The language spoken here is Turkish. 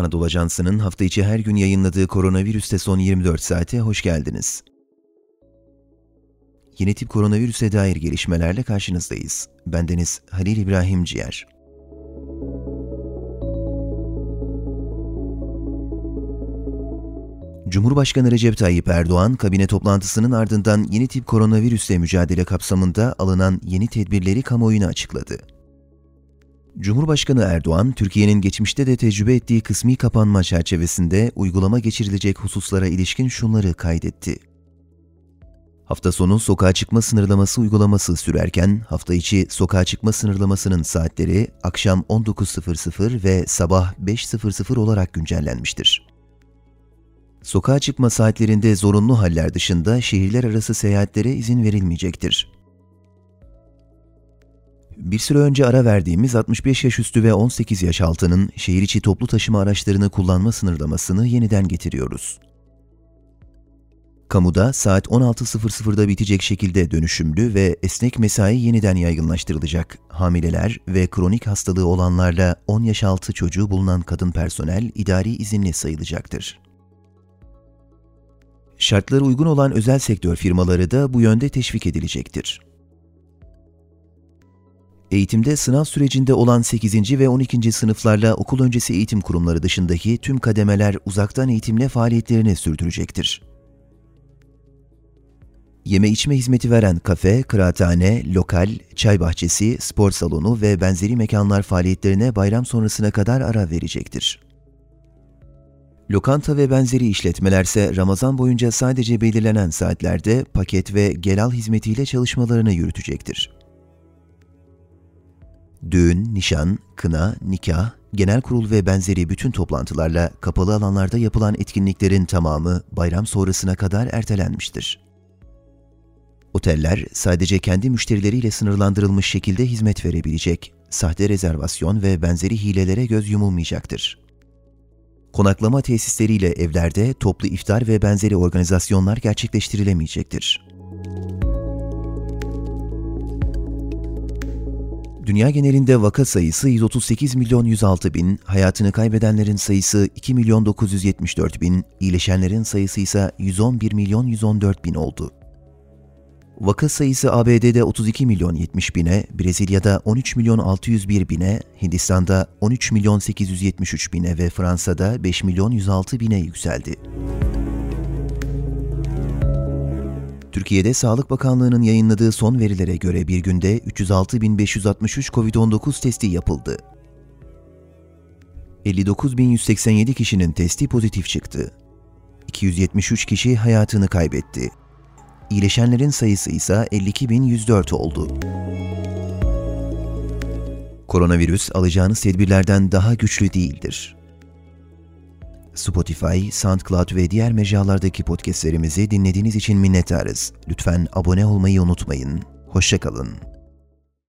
Anadolu Ajansı'nın hafta içi her gün yayınladığı koronavirüste son 24 saate hoş geldiniz. Yeni tip koronavirüse dair gelişmelerle karşınızdayız. Bendeniz Halil İbrahim Ciğer. Cumhurbaşkanı Recep Tayyip Erdoğan, kabine toplantısının ardından yeni tip koronavirüsle mücadele kapsamında alınan yeni tedbirleri kamuoyuna açıkladı. Cumhurbaşkanı Erdoğan, Türkiye'nin geçmişte de tecrübe ettiği kısmi kapanma çerçevesinde uygulama geçirilecek hususlara ilişkin şunları kaydetti. Hafta sonu sokağa çıkma sınırlaması uygulaması sürerken hafta içi sokağa çıkma sınırlamasının saatleri akşam 19.00 ve sabah 5.00 olarak güncellenmiştir. Sokağa çıkma saatlerinde zorunlu haller dışında şehirler arası seyahatlere izin verilmeyecektir. Bir süre önce ara verdiğimiz 65 yaş üstü ve 18 yaş altının şehir içi toplu taşıma araçlarını kullanma sınırlamasını yeniden getiriyoruz. Kamuda saat 16.00'da bitecek şekilde dönüşümlü ve esnek mesai yeniden yaygınlaştırılacak. Hamileler ve kronik hastalığı olanlarla 10 yaş altı çocuğu bulunan kadın personel idari izinli sayılacaktır. Şartları uygun olan özel sektör firmaları da bu yönde teşvik edilecektir. Eğitimde sınav sürecinde olan 8. ve 12. sınıflarla okul öncesi eğitim kurumları dışındaki tüm kademeler uzaktan eğitimle faaliyetlerini sürdürecektir. Yeme içme hizmeti veren kafe, kıraathane, lokal, çay bahçesi, spor salonu ve benzeri mekanlar faaliyetlerine bayram sonrasına kadar ara verecektir. Lokanta ve benzeri işletmelerse Ramazan boyunca sadece belirlenen saatlerde paket ve gelal hizmetiyle çalışmalarını yürütecektir. Düğün, nişan, kına, nikah, genel kurul ve benzeri bütün toplantılarla kapalı alanlarda yapılan etkinliklerin tamamı bayram sonrasına kadar ertelenmiştir. Oteller sadece kendi müşterileriyle sınırlandırılmış şekilde hizmet verebilecek, sahte rezervasyon ve benzeri hilelere göz yumulmayacaktır. Konaklama tesisleriyle evlerde toplu iftar ve benzeri organizasyonlar gerçekleştirilemeyecektir. Dünya genelinde vaka sayısı 138 milyon 106 bin, hayatını kaybedenlerin sayısı 2 milyon 974 bin, iyileşenlerin sayısı ise 111 milyon 114 bin oldu. Vaka sayısı ABD'de 32 milyon 70 bine, Brezilya'da 13 milyon 601 bine, Hindistan'da 13 milyon 873 bine ve Fransa'da 5 milyon 106 bine yükseldi. Türkiye'de Sağlık Bakanlığı'nın yayınladığı son verilere göre bir günde 306.563 COVID-19 testi yapıldı. 59.187 kişinin testi pozitif çıktı. 273 kişi hayatını kaybetti. İyileşenlerin sayısı ise 52.104 oldu. Koronavirüs alacağınız tedbirlerden daha güçlü değildir. Spotify, SoundCloud ve diğer mecralardaki podcastlerimizi dinlediğiniz için minnettarız. Lütfen abone olmayı unutmayın. Hoşçakalın.